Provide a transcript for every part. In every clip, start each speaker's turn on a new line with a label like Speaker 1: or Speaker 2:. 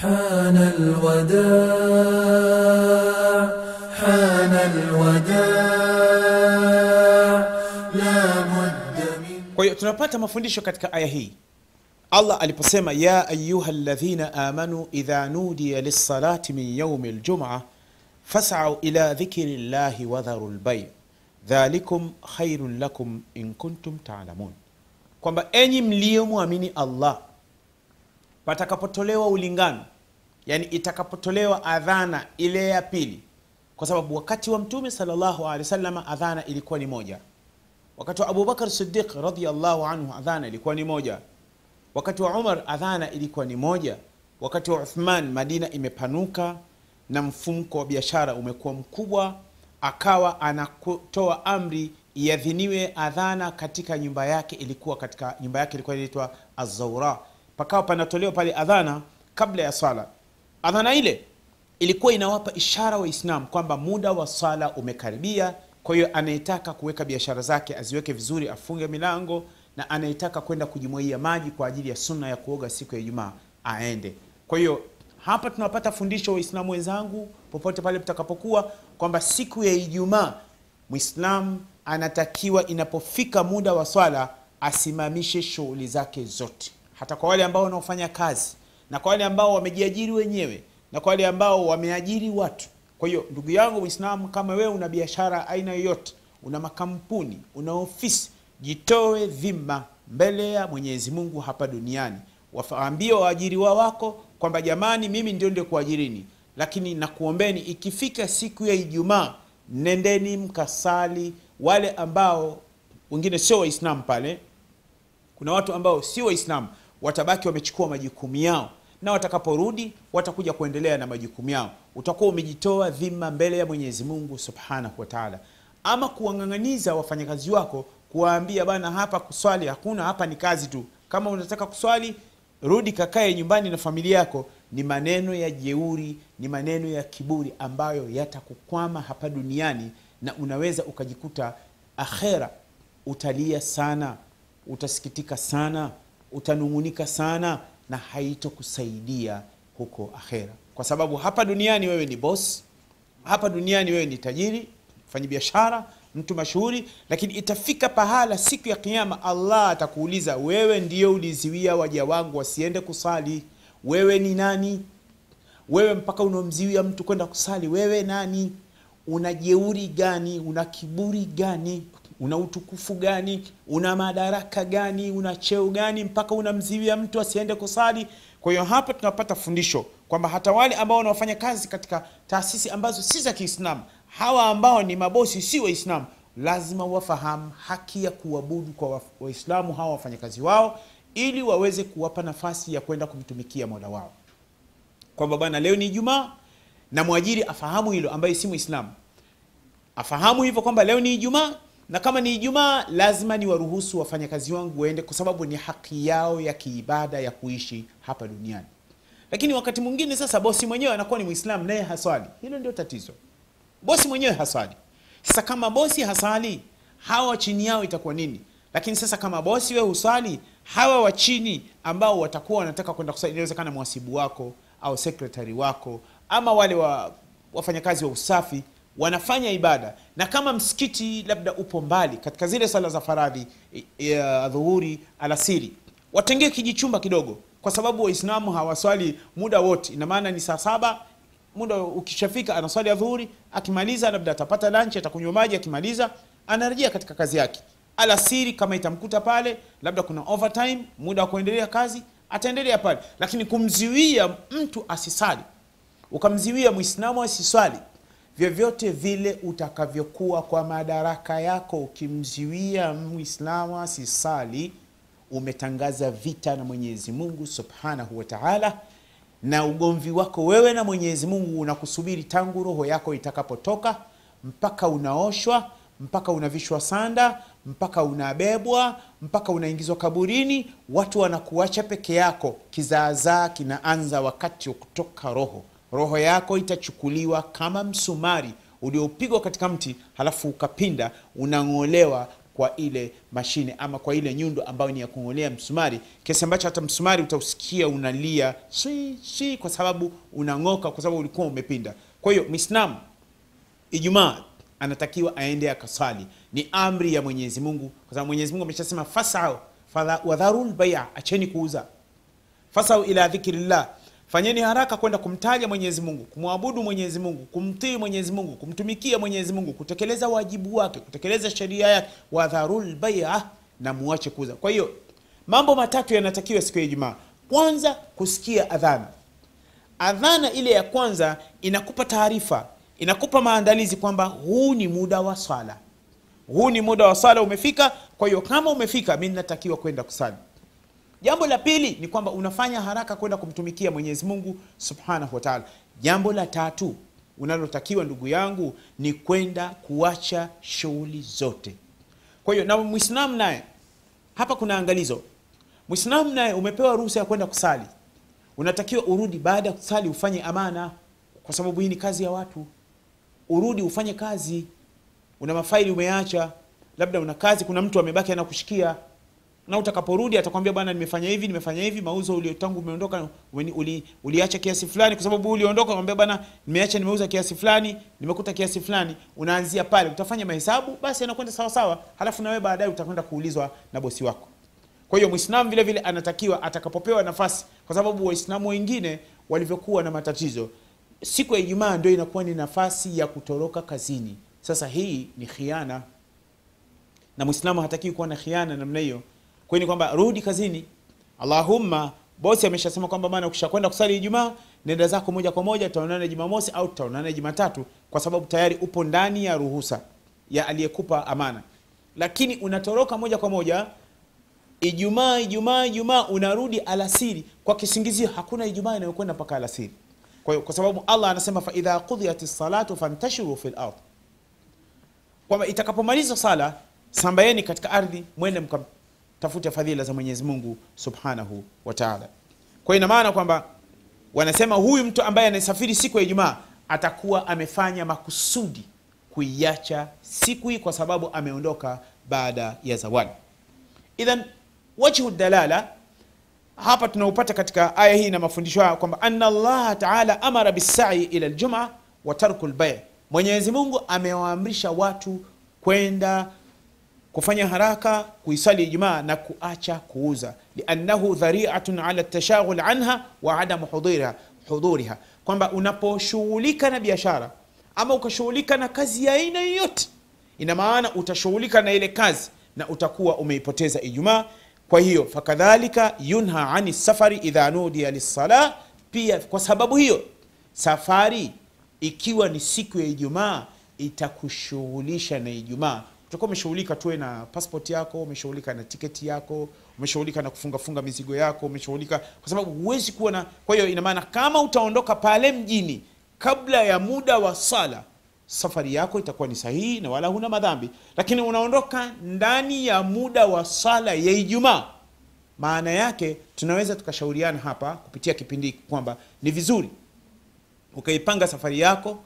Speaker 1: حان الوداع حان الوداع لا بد من
Speaker 2: kwa hiyo tunapata mafundisho katika aya hii allah aliposema ya ayuha ladhina amanu idha nudiya lissalati min yaumi ljuma fasau ila dhikri llahi wadharu lbai dhalikum khairun lakum in kuntum talamun kwamba enyi mliyomwamini allah patakapotolewa ulingano yani itakapotolewa adhana ile ya pili kwa sababu wakati wa mtume wasalama adhana ilikuwa ni moja. Wakati wa abubakar sidiq radiallahu anhu adhana ilikuwa ni moja. Wakati wa umar adhana ilikuwa ni moja. Wakati wa uthman madina imepanuka na mfumko wa biashara umekuwa mkubwa akawa anatoa amri iadhiniwe adhana katika nyumba yake ilikuwa katika nyumba yake ilikuwa inaitwa azaura pakawa panatolewa pale adhana kabla ya sala adhana ile ilikuwa inawapa ishara waislam kwamba muda wa sala umekaribia kwa hiyo anayetaka kuweka biashara zake aziweke vizuri afunge milango na anayetaka kwenda kujimwaia maji kwa ajili ya sunna ya kuoga siku ya ijumaa aende. Kwa hiyo hapa tunapata fundisho waislamu wenzangu popote pale mtakapokuwa kwamba siku ya ijumaa mwislam anatakiwa inapofika muda wa swala asimamishe shughuli zake zote hata kwa wale ambao wanaofanya kazi na kwa wale ambao wamejiajiri wenyewe na kwa wale ambao wameajiri watu. Kwa hiyo ndugu yangu mwislamu kama wewe una biashara aina yoyote una makampuni una ofisi jitoe dhima mbele ya mwenyezi mungu hapa duniani. Waambie waajiriwa wako kwamba jamani mimi ndio ndio kuajirini lakini nakuombeni ikifika siku ya ijumaa nendeni mkasali wale ambao wengine sio waislamu pale kuna watu ambao sio waislamu watabaki wamechukua majukumu yao na watakaporudi watakuja kuendelea na majukumu yao. Utakuwa umejitoa dhima mbele ya mwenyezi mungu subhanahu wataala ama kuwang'ang'aniza wafanyakazi wako kuwaambia bana hapa kuswali hakuna hapa ni kazi tu. Kama unataka kuswali rudi kakae nyumbani na familia yako. Ni maneno ya jeuri ni maneno ya kiburi ambayo yatakukwama hapa duniani na unaweza ukajikuta akhera. Utalia sana utasikitika sana utanung'unika sana na haitokusaidia huko akhera. Kwa sababu hapa duniani wewe ni boss hapa duniani wewe ni tajiri mfanyabiashara mtu mashuhuri lakini itafika pahala siku ya kiama allah atakuuliza wewe ndio uliziwia waja wangu wasiende kusali? Wewe ni nani? Wewe mpaka unamziwia mtu kwenda kusali wewe nani? Una jeuri gani? Una kiburi gani una utukufu gani? Una madaraka gani? Una cheo gani? Mpaka unamziwia mtu asiende kusali. Kwa hiyo hapa tunapata fundisho kwamba hata wale ambao wanaofanya kazi katika taasisi ambazo si za kiislamu hawa ambao ni mabosi si waislamu lazima wafahamu haki ya kuabudu kwa waislamu hawa wafanyakazi wao ili waweze kuwapa nafasi ya kwenda kumtumikia mola wao. Kwamba bwana leo ni ijumaa na mwajiri afahamu hilo ambaye si Muislamu. Afahamu hivyo kwamba leo ni ijumaa na kama ni ijumaa lazima ni waruhusu wafanyakazi wangu waende kwa sababu ni haki yao ya kiibada ya kuishi hapa duniani. Lakini wakati mwingine sasa bosi mwenyewe anakuwa ni mwislamu naye haswali. Hilo ndio tatizo. Bosi mwenyewe haswali. Sasa kama bosi haswali, hawa chini yao itakuwa nini? Lakini sasa kama bosi we huswali hawa wa chini ambao watakuwa wanataka kwenda kusali inawezekana mwasibu wako au sekretari wako ama wale wa wafanyakazi wa usafi wanafanya ibada. Na kama msikiti labda upo mbali katika zile sala za faradhi ya dhuhuri alasiri watengee kijichumba kidogo kwa sababu waislamu hawaswali muda wote. Ina maana ni saa saba muda ukishafika anaswali adhuhuri akimaliza labda atapata lanchi, atakunywa maji akimaliza anarejea katika kazi yake. Alasiri kama itamkuta pale labda kuna overtime muda wa kuendelea kazi ataendelea pale. Lakini kumziwia mtu asisali ukamziwia mwislamu asiswali vyovyote vile utakavyokuwa kwa madaraka yako ukimziwia Muislamu asisali umetangaza vita na mwenyezi mungu subhanahu wa taala na ugomvi wako wewe na mwenyezi mungu unakusubiri tangu roho yako itakapotoka mpaka unaoshwa mpaka unavishwa sanda mpaka unabebwa mpaka unaingizwa kaburini watu wanakuacha peke yako kizaazaa kinaanza wakati wa kutoka roho roho yako itachukuliwa kama msumari uliopigwa katika mti halafu ukapinda unang'olewa kwa ile mashine ama kwa ile nyundo ambayo ni ya kung'olea msumari. Kiasi ambacho hata msumari utausikia unalia shi, shi, kwa sababu unang'oka kwa sababu ulikuwa umepinda. Kwa hiyo mwislamu ijumaa anatakiwa aende akasali ni amri ya mwenyezi mungu kwa sababu mwenyezi mungu ameshasema fasau wadharu acheni kuuza. Fasau ila dhikrillah fanyeni haraka kwenda kumtaja mwenyezi mungu kumwabudu mwenyezi mungu kumtii mwenyezi mungu kumtumikia mwenyezi mungu kutekeleza wajibu wake kutekeleza sheria yake wadharu lbaia na muache kuuza. Kwa hiyo mambo matatu yanatakiwa siku ya ijumaa. Kwanza kusikia adhana. Adhana ile ya kwanza inakupa taarifa inakupa maandalizi kwamba huu ni muda wa swala. Huu ni muda wa swala umefika kwa hiyo kama umefika mi natakiwa kwenda kusali jambo la pili ni kwamba unafanya haraka kwenda kumtumikia mwenyezi mungu subhanahu wa jambo la tatu unalotakiwa ndugu yangu ni kwenda kuacha shughuli zote. Kwa hiyo na mwislamu naye hapa kuna angalizo. Mwislamu naye umepewa ruhusa ya kwenda kusali. Unatakiwa urudi baada ya kusali ufanye amana kwa sababu hii ni kazi ya watu. Urudi ufanye kazi. Una mafaili umeacha labda una kazi kuna mtu amebaki anakushikia na utakaporudi atakwambia bwana nimefanya hivi nimefanya hivi mauzo ulio tangu umeondoka uli, uli, uliacha kiasi fulani kwa sababu uliondoka. Kwambia bwana nimeacha nimeuza kiasi fulani nimekuta kiasi fulani. Unaanzia pale utafanya mahesabu basi anakwenda sawa halafu na baadaye utakwenda kuulizwa na bosi wako. Kwa hiyo mwislamu vile vile anatakiwa atakapopewa nafasi kwa sababu waislamu wengine walivyokuwa na matatizo siku ya ijumaa ndio inakuwa ni nafasi ya kutoroka kazini. Sasa hii ni khiana. Na mwislamu hatakiwi kuwa na khiana namna hiyo kwani kwamba rudi kazini. Allahumma bosi ameshasema kwamba bana ukishakwenda kusali ijumaa nenda zako moja kwa moja tutaonana jumamosi au tutaonana jumatatu kwa sababu tayari upo ndani ya ruhusa ya aliyekupa amana. Lakini unatoroka moja kwa moja ijumaa ijumaa ijumaa unarudi alasiri. Kwa kisingizio hakuna ijumaa inayokwenda mpaka alasiri. Kwa hiyo kwa sababu allah anasema faidha qudhiyat salatu fantashiru fi lard kwamba itakapomaliza sala sambayeni katika ardhi mwende mkatafute fadhila za mwenyezi mungu subhanahu wa taala. Kwa ina maana kwamba wanasema huyu mtu ambaye anasafiri siku ya ijumaa atakuwa amefanya makusudi kuiacha siku hii kwa sababu ameondoka baada ya zawadi. Idhan wajhu dalala hapa tunaupata katika aya hii na mafundisho hayo kwamba ana allaha taala amara bisai ila ljuma wa tarku lbai mwenyezi mungu amewaamrisha watu kwenda kufanya haraka kuisali ijumaa na kuacha kuuza. Liannahu dhariatun ala tashaghul anha wa adamu hudhuriha, hudhuriha, kwamba unaposhughulika na biashara ama ukashughulika na kazi ya aina yoyote ina maana utashughulika na ile kazi na utakuwa umeipoteza ijumaa. Kwa hiyo fakadhalika yunha ani safari idha nudiya lissala pia kwa sababu hiyo safari ikiwa ni siku ya ijumaa itakushughulisha na ijumaa utakuwa umeshughulika tuwe na passport yako umeshughulika na tiketi yako umeshughulika na kufungafunga mizigo yako umeshughulika kwa sababu huwezi kuwa na kwa hiyo ina maana kama utaondoka pale mjini kabla ya muda wa sala safari yako itakuwa ni sahihi na wala huna madhambi. Lakini unaondoka ndani ya muda wa sala ya ijumaa maana yake tunaweza tukashauriana hapa kupitia kipindi hiki kwamba ni vizuri ukaipanga safari yako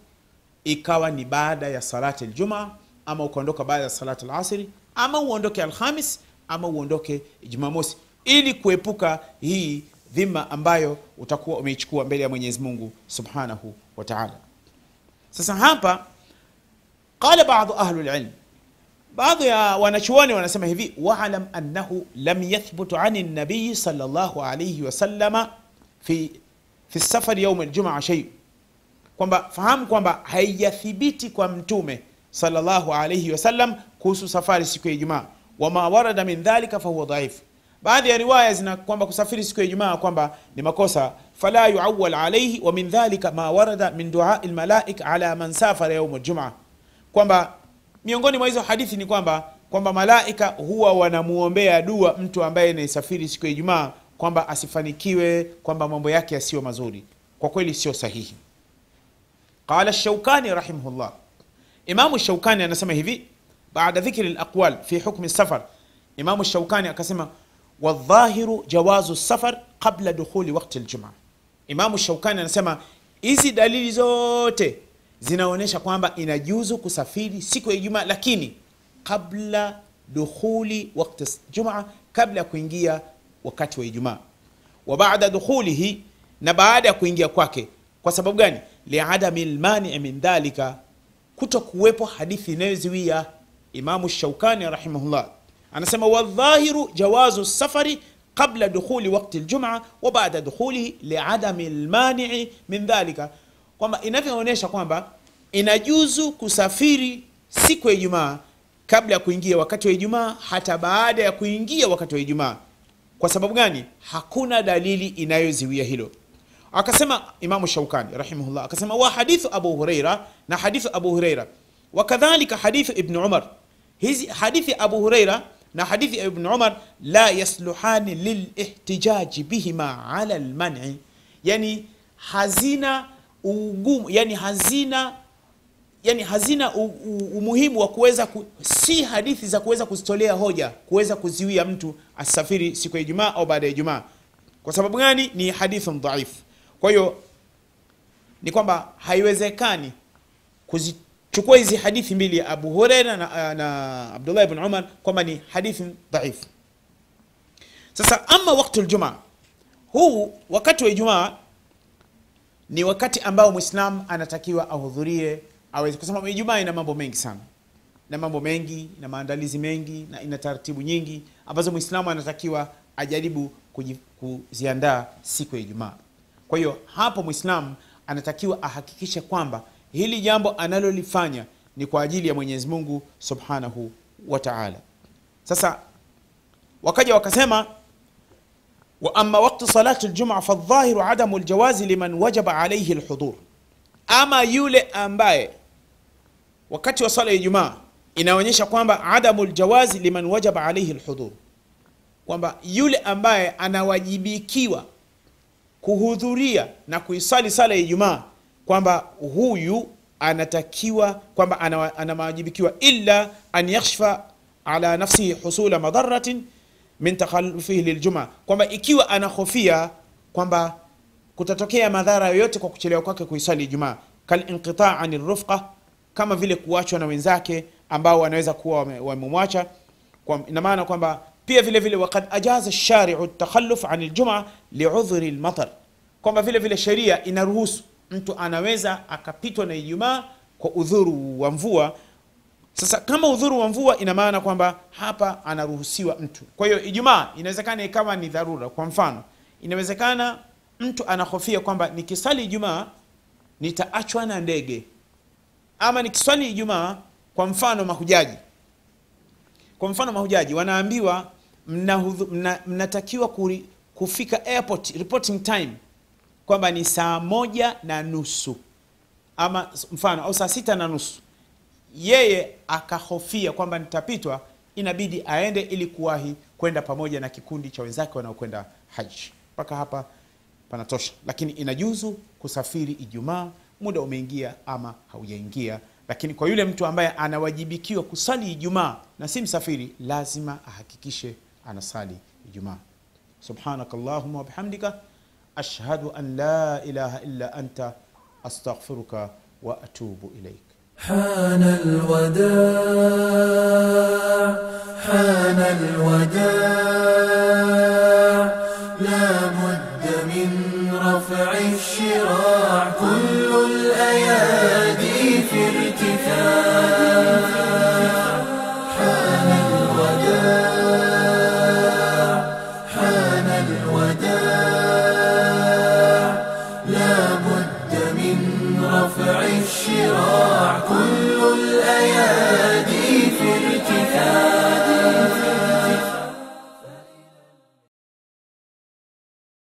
Speaker 2: ikawa ni baada ya salati ljumaa ama ukaondoka baada ya salatu lasri ama uondoke alhamis ama uondoke jumamosi. Ili kuepuka hii dhima ambayo utakuwa umeichukua mbele ya mwenyezi mungu subhanahu wa taala. Sasa hapa qala badu ahlu lilm baadhi ya wanachuoni wanasema hivi walam annahu lam yathbutu ani nabiyi salllahu alaihi wasallama fi, fi safari yaum aljumaa shei kwamba fahamu kwamba haijathibiti kwa mtume salllahu alayhi wasallam kuhusu safari siku ya ijumaa. Wama warada min dhalika fahuwa dhaif. Baadhi ya riwaya zina kwamba kusafiri siku ya ijumaa kwamba ni makosa. Fala yuawal alaihi wa min dhalika ma warada min duai lmalaik ala man safara yaum ljumaa kwamba miongoni mwa hizo hadithi ni kwamba kwamba malaika huwa wanamuombea dua mtu ambaye anayesafiri siku ya ijumaa kwamba asifanikiwe kwamba mambo yake yasiyo mazuri. Kwa kweli sio sahihi. Qala shaukani rahimahullah imamu shaukani anasema hivi baada dhikri laqwal fi hukmi safar imamu shaukani akasema wadhahiru jawazu safar qabla dukhuli wakti ljumaa imamu shaukani anasema hizi dalili zote zinaonyesha kwamba inajuzu kusafiri siku ya ijumaa lakini kabla dukhuli wakti jumaa kabla ya kuingia wakati wa ijumaa. Wa dukhulihi na baada ya kuingia kwake. Kwa sababu gani? Liadami lmanii min dhalika kuto kuwepo hadithi inayoziwia imamu shaukani rahimahullah. Anasema wadhahiru jawazu safari qabla dukhuli wakti ljuma wa baada dukhulihi liadami lmanii min dhalika. Kwamba inavyoonyesha kwamba inajuzu kusafiri siku ya ijumaa kabla ya kuingia wakati wa ijumaa hata baada ya kuingia wakati wa ijumaa. Kwa sababu gani? Hakuna dalili inayoziwia hilo akasema imamu shaukani rahimahullah akasema wa hadithu abu hureira na hadithu abu hureira wakadhalika hadithu ibn umar. Hizi hadithi abu hureira na hadithi ya ibn umar la yasluhani lilihtijaji bihima ala lmani yani hazina ugumu yani hazina yani hazina u, u, umuhimu wa kuweza ku, si hadithi za kuweza kuzitolea hoja kuweza kuziwia mtu asafiri siku ya ijumaa au baada ya ijumaa. Kwa sababu gani? Ni hadithun dhaifu kwa hiyo ni kwamba haiwezekani kuzichukua hizi hadithi mbili ya abu hureira na, na abdullah ibn umar kwamba ni hadithi dhaifu. Sasa ama waktu ljumaa huu wakati wa ijumaa ni wakati ambao mwislam anatakiwa ahudhurie aweze kwa sababu ijumaa ina mambo mengi sana. Na mambo mengi na maandalizi mengi na ina taratibu nyingi ambazo mwislamu anatakiwa ajaribu kuziandaa siku ya ijumaa kwa hiyo hapo mwislamu anatakiwa ahakikishe kwamba hili jambo analolifanya ni kwa ajili ya mwenyezi mungu subhanahu wa taala. Sasa wakaja wakasema wa ama waktu salati ljuma faldhahiru adamu ljawazi liman wajaba alaihi lhudhur ama yule ambaye wakati wa sala ya ijumaa inaonyesha kwamba adamu ljawazi liman wajaba alaihi lhudhur kwamba yule ambaye anawajibikiwa kuhudhuria na kuisali sala ya ijumaa kwamba huyu anatakiwa kwamba anawa- anawajibikiwa illa an yakhshfa ala nafsihi husula madharatin min takhalufihi liljuma kwamba ikiwa anahofia kwamba kutatokea madhara yoyote kwa kuchelewa kwake kuisali ijumaa. Kalinqita ani rufqa kama vile kuachwa na wenzake ambao wanaweza kuwa wame- wamemwacha. Kwa- ina kwamba pia vile vile wakad ajaza shariu takhalluf an ljuma liudhuri lmatar kwamba vile vile sheria inaruhusu mtu anaweza akapitwa na ijumaa kwa udhuru wa mvua. Sasa kama udhuru wa mvua ina maana kwamba hapa anaruhusiwa mtu. Kwa hiyo ijumaa inawezekana ikawa ni dharura. Kwa mfano inawezekana mtu anahofia kwamba nikisali ijumaa nitaachwa na ndege. Ama nikiswali ijumaa kwa mfano mahujaji kwa mfano mahujaji wanaambiwa mnatakiwa mna- kuri- kufika airport reporting time kwamba ni saa moja na nusu. Ama mfano au saa sita na nusu. Yeye akahofia kwamba nitapitwa inabidi aende ili kuwahi kwenda pamoja na kikundi cha wenzake wanaokwenda haji. Mpaka hapa panatosha. Lakini inajuzu kusafiri ijumaa muda umeingia ama haujaingia lakini kwa yule mtu ambaye anawajibikiwa kusali ijumaa na si msafiri lazima ahakikishe anasali ijumaa subhanaka allahuma wabihamdika ashhadu an la ilaha illa anta astaghfiruka atubu ilaik
Speaker 1: حان الوداع حان الوداع لا بد من رفع الشراع كل الأيادي في ارتفاع